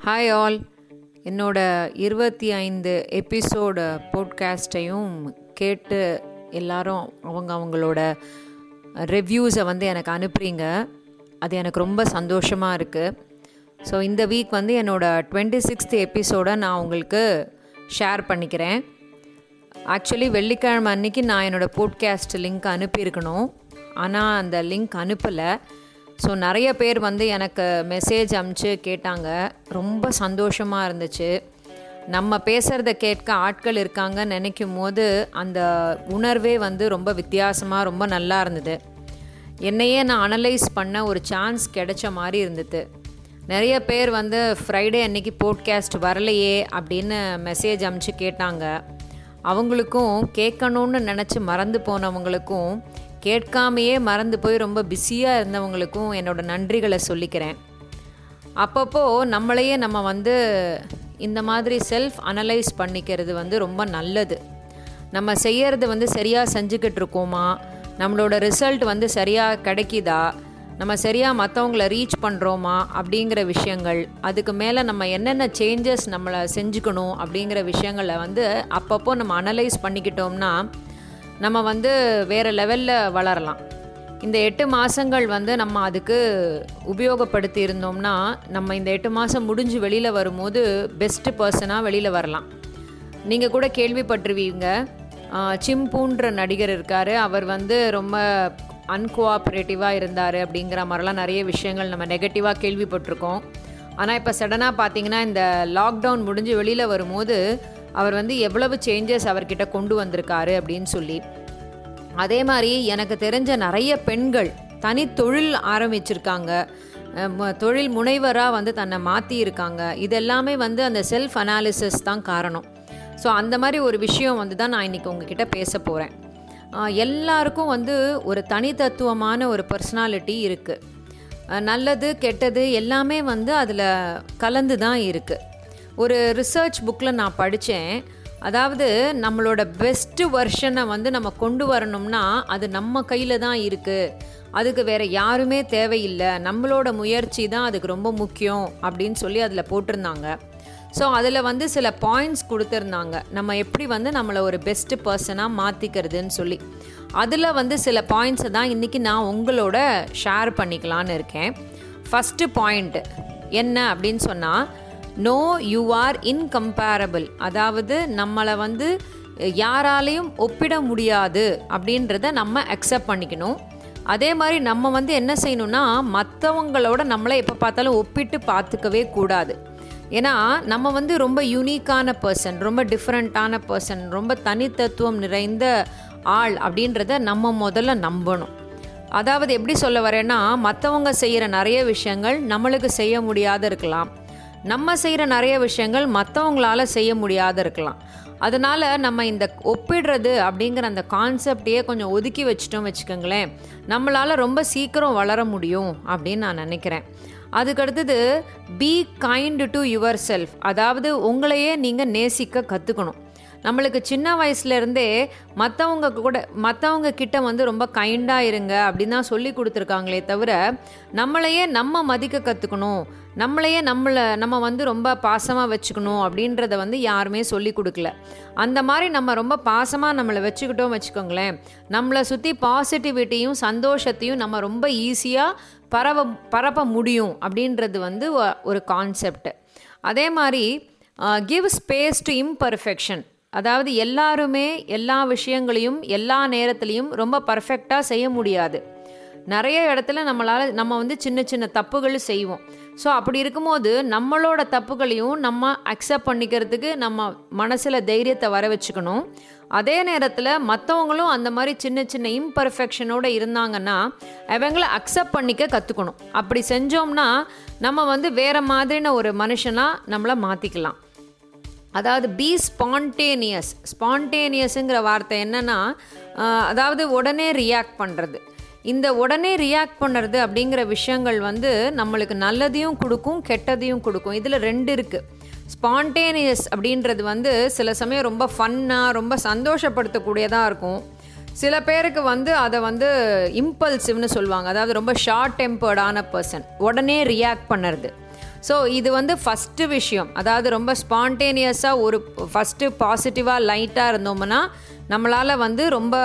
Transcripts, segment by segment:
Hi all என்னோட இருபத்தி ஐந்து எபிசோடு போட்காஸ்ட்டையும் கேட்டு எல்லாரும் அவங்க அவங்களோட ரிவ்யூஸை வந்து எனக்கு அனுப்புறீங்க. அது எனக்கு ரொம்ப சந்தோஷமாக இருக்குது ஸோ இந்த வீக் வந்து என்னோடய டுவெண்ட்டி சிக்ஸ்த் எபிசோடை நான் உங்களுக்கு ஷேர் பண்ணிக்கிறேன். ஆக்சுவலி வெள்ளிக்கிழமை அன்றைக்கி நான் என்னோடய போட்காஸ்ட் லிங்க் அனுப்பியிருக்கணும். ஆனால் அந்த லிங்க் அனுப்பலை. ஸோ நிறைய பேர் வந்து எனக்கு மெசேஜ் அமுச்சு கேட்டாங்க. ரொம்ப சந்தோஷமாக இருந்துச்சு. நம்ம பேசுகிறத கேட்க ஆட்கள் இருக்காங்கன்னு நினைக்கும் போது அந்த உணர்வே வந்து ரொம்ப வித்தியாசமாக ரொம்ப நல்லா இருந்தது. என்னையே நான் அனலைஸ் பண்ண ஒரு சான்ஸ் கிடைச்ச மாதிரி இருந்தது. நிறைய பேர் வந்து ஃப்ரைடே அன்னைக்கு போட்காஸ்ட் வரலையே அப்படின்னு மெசேஜ் அமுச்சு கேட்டாங்க. அவங்களுக்கும் கேட்கணுன்னு நினச்சி மறந்து போனவங்களுக்கும் கேட்காமையே மறந்து போய் ரொம்ப பிஸியாக இருந்தவங்களுக்கும் என்னோடய நன்றிகளை சொல்லிக்கிறேன். அப்பப்போ நம்மளையே நம்ம வந்து இந்த மாதிரி செல்ஃப் அனலைஸ் பண்ணிக்கிறது வந்து ரொம்ப நல்லது. நம்ம செய்யறது வந்து சரியாக செஞ்சுக்கிட்டு இருக்கோமா? நம்மளோட ரிசல்ட் வந்து சரியாக கிடைக்குதா? நம்ம சரியாக மற்றவங்கள ரீச் பண்ணுறோமா அப்படிங்கிற விஷயங்கள் அதுக்கு மேலே நம்ம என்னென்ன சேஞ்சஸ் நம்மளை செஞ்சுக்கணும் அப்படிங்கிற விஷயங்களை வந்து அப்பப்போ நம்ம அனலைஸ் பண்ணிக்கிட்டோம்னா நம்ம வந்து வேறு லெவலில் வளரலாம். இந்த எட்டு மாதங்கள் வந்து நம்ம அதுக்கு உபயோகப்படுத்தி இருந்தோம்னா நம்ம இந்த எட்டு மாதம் முடிஞ்சு வெளியில் வரும்போது பெஸ்ட்டு பர்சனாக வெளியில் வரலாம். நீங்கள் கூட கேள்விப்பட்டிருவீங்க சிம்பூன்ற நடிகர் இருக்கார். அவர் வந்து ரொம்ப அன்கோஆப்ரேட்டிவாக இருந்தார் அப்படிங்கிற மாதிரிலாம் நிறைய விஷயங்கள் நம்ம நெகட்டிவாக கேள்விப்பட்டிருக்கோம். ஆனால் இப்போ சடனாக பார்த்தீங்கன்னா இந்த லாக்டவுன் முடிஞ்சு வெளியில் வரும்போது அவர் வந்து எவ்வளவு சேஞ்சஸ் அவர்கிட்ட கொண்டு வந்திருக்காரு அப்படின்னு சொல்லி. அதே மாதிரி எனக்கு தெரிஞ்ச நிறைய பெண்கள் தனி தொழில் ஆரம்பிச்சிருக்காங்க. தொழில் முனைவராக வந்து தன்னை மாற்றி இருக்காங்க வந்து அந்த செல்ஃப் அனாலிசிஸ் தான் காரணம். ஸோ அந்த மாதிரி ஒரு விஷயம் வந்து தான் நான் இன்றைக்கி உங்ககிட்ட பேச போகிறேன் எல்லாருக்கும் வந்து ஒரு தனித்தத்துவமான ஒரு பர்சனாலிட்டி இருக்குது நல்லது கெட்டது எல்லாமே வந்து அதில் கலந்து தான் இருக்குது ஒரு ரிசர்ச் புக்கில் நான் படித்தேன் அதாவது நம்மளோட பெஸ்ட்டு வெர்ஷனை வந்து நம்ம கொண்டு வரணும்னா அது நம்ம கையில் தான் இருக்குது அதுக்கு வேறு யாருமே தேவையில்லை. நம்மளோட முயற்சி தான் அதுக்கு ரொம்ப முக்கியம் அப்படின்னு சொல்லி அதில் போட்டிருந்தாங்க. ஸோ அதில் வந்து சில பாயிண்ட்ஸ் கொடுத்துருந்தாங்க. நம்ம எப்படி வந்து நம்மளை ஒரு பெஸ்ட்டு பர்சனாக மாற்றிக்கிறதுன்னு சொல்லி. அதில் வந்து சில பாயிண்ட்ஸை தான் இன்றைக்கி நான் உங்களோட ஷேர் பண்ணிக்கலான்னு இருக்கேன். ஃபஸ்ட்டு பாயிண்ட் என்ன அப்படின்னு சொன்னால் நோ யூ ஆர் இன்கம்பேரபிள் அதாவது நம்மளை வந்து யாராலையும் ஒப்பிட முடியாது அப்படின்றத நம்ம அக்செப்ட் பண்ணிக்கணும். அதே மாதிரி நம்ம வந்து என்ன செய்யணும்னா மற்றவங்களோட நம்மளை எப்போ பார்த்தாலும் ஒப்பிட்டு பார்த்துக்கவே கூடாது. ஏன்னா நம்ம வந்து ரொம்ப யூனிக்கான பர்சன் ரொம்ப டிஃப்ரெண்ட்டான பர்சன் ரொம்ப தனித்தத்துவம் நிறைந்த ஆள் அப்படின்றத நம்ம முதல்ல நம்பணும். அதாவது எப்படி சொல்ல வரேன்னா மற்றவங்க செய்கிற நிறைய விஷயங்கள் நம்மளுக்கு செய்ய முடியாத இருக்கலாம். நம்ம செய்கிற நிறைய விஷயங்கள் மற்றவங்களால செய்ய முடியாத இருக்கலாம். அதனால் நம்ம இந்த ஒப்பிடுறது அப்படிங்கிற அந்த கான்செப்டையே கொஞ்சம் ஒதுக்கி வச்சிட்டோம் வச்சுக்கோங்களேன். நம்மளால் ரொம்ப சீக்கிரம் வளர முடியும் அப்படின்னு நான் நினைக்கிறேன். அதுக்கடுத்தது be kind to yourself அதாவது உங்களையே நீங்கள் நேசிக்க கற்றுக்கணும் நம்மளுக்கு சின்ன வயசுலேருந்தே மற்றவங்க கூட மற்றவங்க கிட்ட வந்து ரொம்ப கைண்டாக இருங்க அப்படின்னு தான் சொல்லி கொடுத்துருக்காங்களே தவிர நம்மளையே நம்ம மதிக்க கற்றுக்கணும் நம்மளையே நம்மளை நம்ம வந்து ரொம்ப பாசமாக வச்சுக்கணும் அப்படின்றத வந்து யாருமே சொல்லி கொடுக்கல. அந்த மாதிரி நம்ம ரொம்ப பாசமாக நம்மளை வச்சுக்கிட்டோம் வச்சுக்கோங்களேன். நம்மளை சுற்றி பாசிட்டிவிட்டியும் சந்தோஷத்தையும் நம்ம ரொம்ப ஈஸியாக பரவ பரப்ப முடியும் அப்படின்றது வந்து ஒரு கான்செப்ட் அதே மாதிரி கிவ் ஸ்பேஸ் டு இம்பர்ஃபெக்ஷன் அதாவது எல்லாருமே எல்லா விஷயங்களையும் எல்லா நேரத்துலையும் ரொம்ப பர்ஃபெக்டாக செய்ய முடியாது. நிறைய இடத்துல நம்மளால் நம்ம வந்து சின்ன சின்ன தப்புகள் செய்வோம். ஸோ அப்படி இருக்கும்போது நம்மளோட தப்புகளையும் நம்ம அக்செப்ட் பண்ணிக்கிறதுக்கு நம்ம மனசில் தைரியத்தை வர வச்சுக்கணும். அதே நேரத்தில் மற்றவங்களும் அந்த மாதிரி சின்ன சின்ன இம்பர்ஃபெக்ஷனோடு இருந்தாங்கன்னா அவங்கள அக்செப்ட் பண்ணிக்க கற்றுக்கணும் அப்படி செஞ்சோம்னா நம்ம வந்து வேறு மாதிரின ஒரு மனுஷனாக நம்மளை மாற்றிக்கலாம் அதாவது பி ஸ்பான்டேனியஸ் ஸ்பான்டேனியஸுங்கிற வார்த்தை என்னென்னா அதாவது உடனே ரியாக்ட் பண்ணுறது இந்த உடனே ரியாக்ட் பண்ணுறது அப்படிங்கிற விஷயங்கள் வந்து நம்மளுக்கு நல்லதையும் கொடுக்கும் கெட்டதையும் கொடுக்கும். இதில் ரெண்டு இருக்குது ஸ்பான்டேனியஸ் அப்படின்றது வந்து சில சமயம் ரொம்ப ஃபன்னாக ரொம்ப சந்தோஷப்படுத்தக்கூடியதாக இருக்கும். சில பேருக்கு வந்து அதை வந்து இம்பல்சிவ்னு சொல்லுவாங்க. அதாவது ரொம்ப ஷார்ட் டெம்பர்டான பர்சன் உடனே ரியாக்ட் பண்ணுறது. ஸோ இது வந்து ஃபஸ்ட்டு விஷயம். அதாவது ரொம்ப ஸ்பான்டேனியஸாக ஒரு ஃபஸ்ட்டு பாசிட்டிவாக லைட்டாக இருந்தோம்னா நம்மளால் வந்து ரொம்ப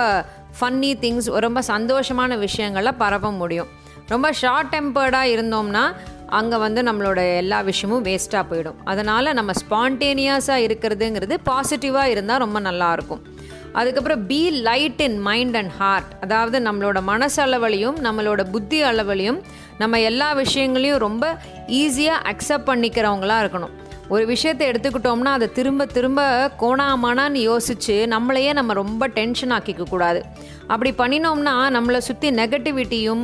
ஃபன்னி திங்ஸ் ரொம்ப சந்தோஷமான விஷயங்களை பரவ முடியும். ரொம்ப ஷார்ட் டெம்பர்டாக இருந்தோம்னா அங்கே வந்து நம்மளோட எல்லா விஷயமும் வேஸ்ட்டாக போயிடும். அதனால் நம்ம ஸ்பான்டேனியஸாக இருக்கிறதுங்கிறது பாசிட்டிவாக இருந்தால் ரொம்ப நல்லாயிருக்கும் அதுக்கப்புறம் be light in mind and heart அதாவது நம்மளோட மனசளவிலையும் நம்மளோட புத்தி அளவிலையும் நம்ம எல்லா விஷயங்களையும் ரொம்ப ஈஸியாக அக்செப்ட் பண்ணிக்கிறவங்களா இருக்கணும். ஒரு விஷயத்தை எடுத்துக்கிட்டோம்னா அதை திரும்ப திரும்ப கோணாமானான்னு யோசித்து நம்மளையே நம்ம ரொம்ப டென்ஷன் ஆக்கிக்க கூடாது. அப்படி பண்ணினோம்னா நம்மளை சுற்றி நெகட்டிவிட்டியும்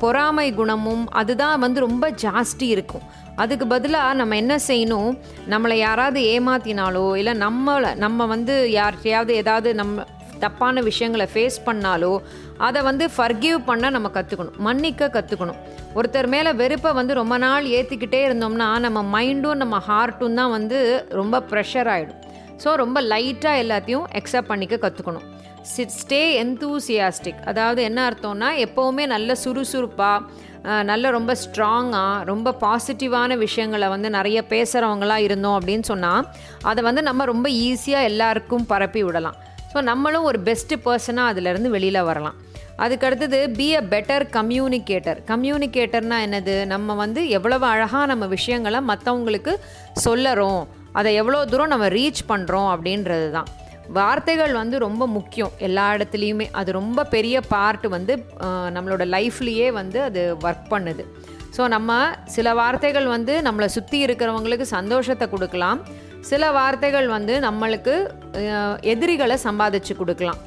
பொறாமை குணமும் அதுதான் வந்து ரொம்ப ஜாஸ்தி இருக்கும். அதுக்கு பதிலாக நம்ம என்ன செய்யணும்? நம்மளை யாராவது ஏமாத்தினாலோ இல்லை நம்மளை நம்ம வந்து யார்கிட்டையாவது ஏதாவது நம்ம தப்பான விஷயங்களை ஃபேஸ் பண்ணாலோ அதை வந்து ஃபர்கிவ் பண்ண நம்ம கற்றுக்கணும் மன்னிக்க கற்றுக்கணும் ஒருத்தர் மேலே வெறுப்பை வந்து ரொம்ப நாள் ஏற்றிக்கிட்டே இருந்தோம்னா நம்ம மைண்டும் நம்ம ஹார்ட்டும் தான் வந்து ரொம்ப ப்ரெஷர் ஆகிடும் ஸோ ரொம்ப லைட்டாக எல்லாத்தையும் அக்செப்ட் பண்ணிக்க கற்றுக்கணும் ஸ்டே எந்தூசியாஸ்டிக் அதாவது என்ன அர்த்தம்னா எப்போவுமே நல்ல சுறுசுறுப்பாக நல்ல ரொம்ப ஸ்ட்ராங்காக ரொம்ப பாசிட்டிவான விஷயங்களை வந்து நிறைய பேசுகிறவங்களாக இருந்தோம் அப்படின்னு சொன்னால் அதை வந்து நம்ம ரொம்ப ஈஸியாக எல்லாருக்கும் பரப்பி விடலாம். ஸோ நம்மளும் ஒரு பெஸ்ட்டு பர்சனாக அதிலேருந்து வெளியில் வரலாம். அதுக்கடுத்தது பி அ பெட்டர் கம்யூனிகேட்டர் கம்யூனிகேட்டர்னால் என்னது? நம்ம வந்து எவ்வளவு அழகாக நம்ம விஷயங்களை மற்றவங்களுக்கு சொல்லறோம். அதை எவ்வளோ தூரம் நம்ம ரீச் பண்ணுறோம் அப்படின்றது தான். வார்த்தைகள் வந்து ரொம்ப முக்கியம். எல்லா இடத்துலையுமே. அது ரொம்ப பெரிய பார்ட் வந்து நம்மளோட லைஃப்லேயே வந்து அது ஒர்க் பண்ணுது. ஸோ நம்ம சில வார்த்தைகள் வந்து நம்மளை சுற்றி இருக்கிறவங்களுக்கு சந்தோஷத்தை கொடுக்கலாம். சில வார்த்தைகள் வந்து நம்மளுக்கு எதிரிகளை சம்பாதிச்சு கொடுக்கலாம்.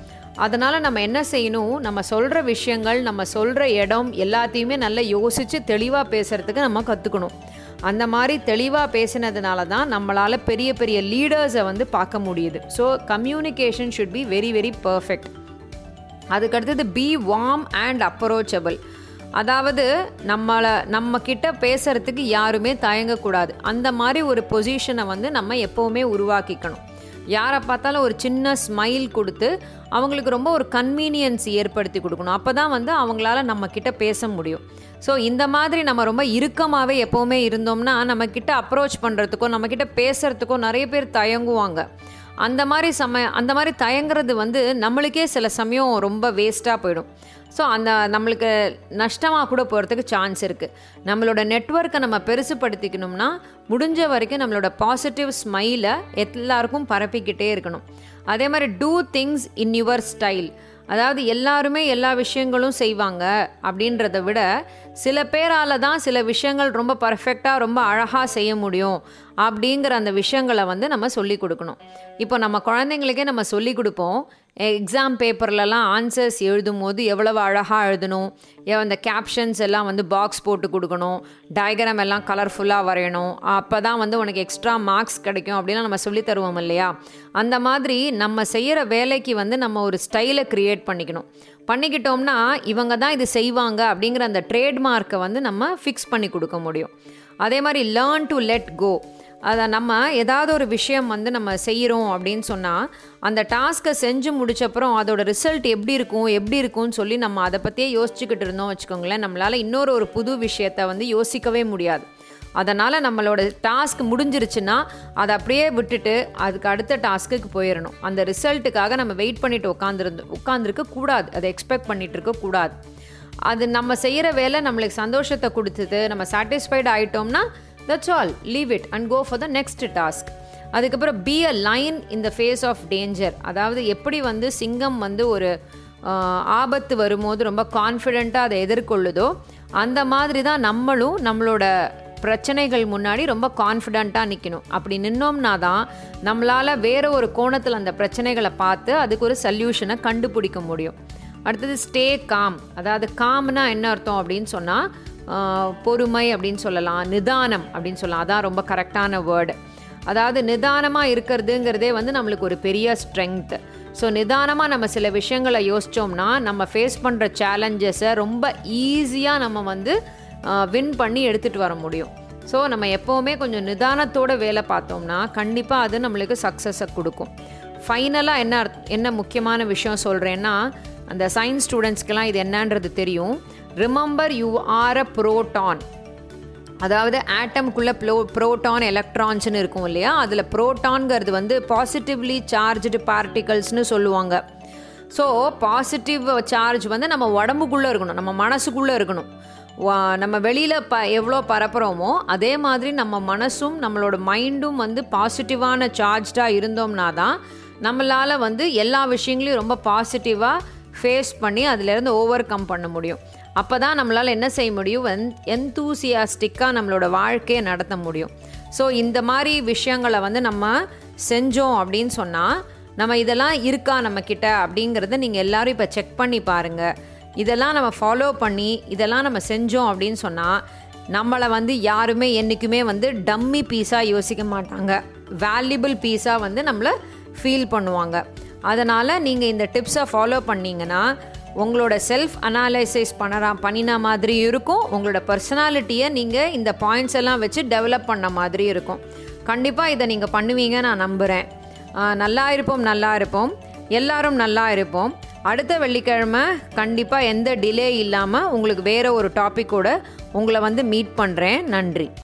அதனால் நம்ம என்ன செய்யணும்? நம்ம சொல்கிற விஷயங்கள் நம்ம சொல்கிற இடம் எல்லாத்தையுமே நல்லா யோசித்து தெளிவாக பேசுகிறதுக்கு நம்ம கற்றுக்கணும் அந்த மாதிரி தெளிவாக பேசினதுனால தான் நம்மளால் பெரிய பெரிய லீடர்ஸை வந்து பார்க்க முடியுது. So communication should be very very perfect அதுக்கடுத்தது பி வார்ம் அண்ட் அப்ரோச்சபிள் அதாவது நம்மளை நம்ம கிட்ட பேசுறதுக்கு யாருமே தயங்கக்கூடாது. அந்த மாதிரி ஒரு பொசிஷனை வந்து நம்ம எப்போவுமே உருவாக்கிக்கணும். யாரை பார்த்தாலும் ஒரு சின்ன ஸ்மைல் கொடுத்து அவங்களுக்கு ரொம்ப ஒரு கன்வீனியன்ஸ் ஏற்படுத்தி கொடுக்கணும். அப்போ தான் வந்து அவங்களால நம்ம பேச முடியும். ஸோ இந்த மாதிரி நம்ம ரொம்ப இறுக்கமாகவே எப்போவுமே இருந்தோம்னா நம்மக்கிட்ட அப்ரோச் பண்ணுறதுக்கோ நம்மக்கிட்ட பேசுகிறதுக்கோ நிறைய பேர் தயங்குவாங்க. அந்த மாதிரி சமய அந்த மாதிரி தயங்குறது வந்து நம்மளுக்கே சில சமயம் ரொம்ப வேஸ்ட்டாக போயிடும். ஸோ அந்த நம்மளுக்கு நஷ்டமாக கூட போகிறதுக்கு சான்ஸ் இருக்குது நம்மளோட நெட்ஒர்க்கை நம்ம பெருசுப்படுத்திக்கணும்னா முடிஞ்ச வரைக்கும் நம்மளோட பாசிட்டிவ் ஸ்மைலை எல்லாருக்கும் பரப்பிக்கிட்டே இருக்கணும். அதே மாதிரி do things in your style அதாவது எல்லாருமே எல்லா விஷயங்களும் செய்வாங்க அப்படின்றத விட சில பேரால் தான் சில விஷயங்கள் ரொம்ப பர்ஃபெக்டாக ரொம்ப அழகாக செய்ய முடியும். அப்படிங்கிற அந்த விஷயங்களை வந்து நம்ம சொல்லி கொடுக்கணும். இப்போ நம்ம குழந்தைங்களுக்கே நம்ம சொல்லி கொடுப்போம் எக்ஸாம் பேப்பர்லலாம் ஆன்சர்ஸ் எழுதும் போது எவ்வளவு அழகாக எழுதணும் அந்த கேப்ஷன்ஸ் எல்லாம் வந்து பாக்ஸ் போட்டு கொடுக்கணும் டயக்ராம் எல்லாம் கலர்ஃபுல்லாக வரையணும் அப்போ தான் வந்து உனக்கு எக்ஸ்ட்ரா மார்க்ஸ் கிடைக்கும் அப்படின்னு நம்ம சொல்லி தருவோம் இல்லையா? அந்த மாதிரி நம்ம செய்கிற வேலைக்கு வந்து நம்ம ஒரு ஸ்டைலை க்ரியேட் பண்ணிக்கணும். பண்ணிக்கிட்டோம்னா இவங்க தான் இது செய்வாங்க அப்படிங்கிற அந்த ட்ரேட்மார்க்கை வந்து நம்ம ஃபிக்ஸ் பண்ணி கொடுக்க முடியும். அதே மாதிரி லேர்ன் டு லெட் கோ அதை நம்ம ஏதாவது ஒரு விஷயம் வந்து நம்ம செய்கிறோம் அப்படின்னு சொன்னால் அந்த டாஸ்க்கை செஞ்சு முடிச்சப்புறம் அதோட ரிசல்ட் எப்படி இருக்கும் எப்படி இருக்கும்னு சொல்லி நம்ம அதை பற்றியே யோசிச்சுக்கிட்டு இருந்தோம் வச்சுக்கோங்களேன் நம்மளால் இன்னொரு ஒரு புது விஷயத்தை வந்து யோசிக்கவே முடியாது. அதனால் நம்மளோட டாஸ்க் முடிஞ்சிருச்சுன்னா அதை அப்படியே விட்டுட்டு அதுக்கு அடுத்த டாஸ்க்குக்கு போயிடணும் அந்த ரிசல்ட்டுக்காக நம்ம வெயிட் பண்ணிட்டு உட்காந்துருந்து உட்காந்துருக்க கூடாது. அதை எக்ஸ்பெக்ட் பண்ணிட்டு இருக்க கூடாது. அது நம்ம செய்கிற வேலை நம்மளுக்கு சந்தோஷத்தை கொடுத்தது நம்ம satisfied ஆகிட்டோம்னா that's all leave it and go for the next task அதுக்கப்புறம் be a lion in the face of danger அதாவது எப்படி வந்து சிங்கம் வந்து ஒரு ஆபத்து வரும்போது ரொம்ப கான்ஃபிடெண்ட்டாக அதை எதிர்கொள்ளுதோ அந்த மாதிரி தான் நம்மளும் நம்மளோட பிரச்சனைகள் முன்னாடி ரொம்ப கான்ஃபிடண்ட்டாக நிற்கணும் அப்படி நின்னோம்னா தான் நம்மளால் வேறு ஒரு கோணத்தில் அந்த பிரச்சனைகளை பார்த்து அதுக்கு ஒரு சல்யூஷனை கண்டுபிடிக்க முடியும். அடுத்தது ஸ்டே காம் அதாவது காம்னா என்ன அர்த்தம் அப்படின்னு சொன்னால் பொறுமை அப்படின்னு சொல்லலாம் நிதானம் அப்படின்னு சொல்லலாம். அதான் ரொம்ப கரெக்டான வேர்டு அதாவது நிதானமாக இருக்கிறதுங்கிறதே வந்து நம்மளுக்கு ஒரு பெரிய ஸ்ட்ரென்த்து ஸோ நிதானமாக நம்ம சில விஷயங்களை யோசித்தோம்னா நம்ம ஃபேஸ் பண்ணுற சேலஞ்சஸை ரொம்ப ஈஸியாக நம்ம வந்து வின் பண்ணி எடுத்துகிட்டு வர முடியும். ஸோ நம்ம எப்போவுமே கொஞ்சம் நிதானத்தோட வேலை பார்த்தோம்னா கண்டிப்பாக அது நம்மளுக்கு சக்ஸஸை கொடுக்கும். ஃபைனலாக என்ன என்ன முக்கியமான விஷயம் சொல்கிறேன்னா அந்த சயின்ஸ் ஸ்டூடெண்ட்ஸ்க்கெலாம் இது என்னன்றது தெரியும். Remember you are a proton அதாவது ஆட்டம்குள்ளே ப்ளோ ப்ரோட்டான் எலக்ட்ரான்ஸ்னு இருக்கும் இல்லையா? அதில் ப்ரோட்டான்ங்கிறது வந்து பாசிட்டிவ்லி சார்ஜ்டு பார்ட்டிகல்ஸ்னு சொல்லுவாங்க. ஸோ பாசிட்டிவ் சார்ஜ் வந்து நம்ம உடம்புக்குள்ளே இருக்கணும் நம்ம மனசுக்குள்ளே இருக்கணும். நம்ம வெளியில் ப எவ்வளோ பரப்புகிறோமோ அதே மாதிரி நம்ம மனசும் நம்மளோட மைண்டும் வந்து பாசிட்டிவான சார்ஜ்டாக இருந்தோம்னா தான் நம்மளால் வந்து எல்லா விஷயங்களையும் ரொம்ப பாசிட்டிவாக ஃபேஸ் பண்ணி அதுலேருந்து ஓவர் கம் பண்ண முடியும். அப்போ தான் நம்மளால் என்ன செய்ய முடியும்? என் எந்தூசியாஸ்டிக்காக நம்மளோட வாழ்க்கையை நடத்த முடியும். ஸோ இந்த மாதிரி விஷயங்களை வந்து நம்ம செஞ்சோம் அப்படின்னு சொன்னால் நம்ம இதெல்லாம் இருக்கா நம்மக்கிட்ட அப்படிங்கிறத நீங்கள் எல்லோரும் இப்போ செக் பண்ணி பாருங்கள் இதெல்லாம் நம்ம ஃபாலோ பண்ணி இதெல்லாம் நம்ம செஞ்சோம் அப்படின்னு சொன்னால் நம்மளை வந்து யாருமே என்றைக்குமே வந்து டம்மி பீஸாக யோசிக்க மாட்டாங்க. வேல்யூபிள் பீஸாக வந்து நம்மளை ஃபீல் பண்ணுவாங்க. அதனால் நீங்கள் இந்த டிப்ஸை ஃபாலோ பண்ணிங்கன்னா உங்களோட செல்ஃப் அனாலிசைஸ் பண்ணறா பண்ணின மாதிரி இருக்கும். உங்களோட பர்சனாலிட்டியை நீங்கள் இந்த பாயிண்ட்ஸ் எல்லாம் வச்சு டெவலப் பண்ண மாதிரி இருக்கும். கண்டிப்பாக இதை நீங்கள் பண்ணுவீங்க நான் நம்புகிறேன் நல்லா இருப்போம் நல்லா இருப்போம். எல்லாரும் நல்லா இருப்போம். அடுத்த வெள்ளிக்கிழமை கண்டிப்பாக எந்த டிலே இல்லாமல் உங்களுக்கு வேறு ஒரு டாப்பிக்கோட உங்களை வந்து மீட் பண்ணுறேன் நன்றி.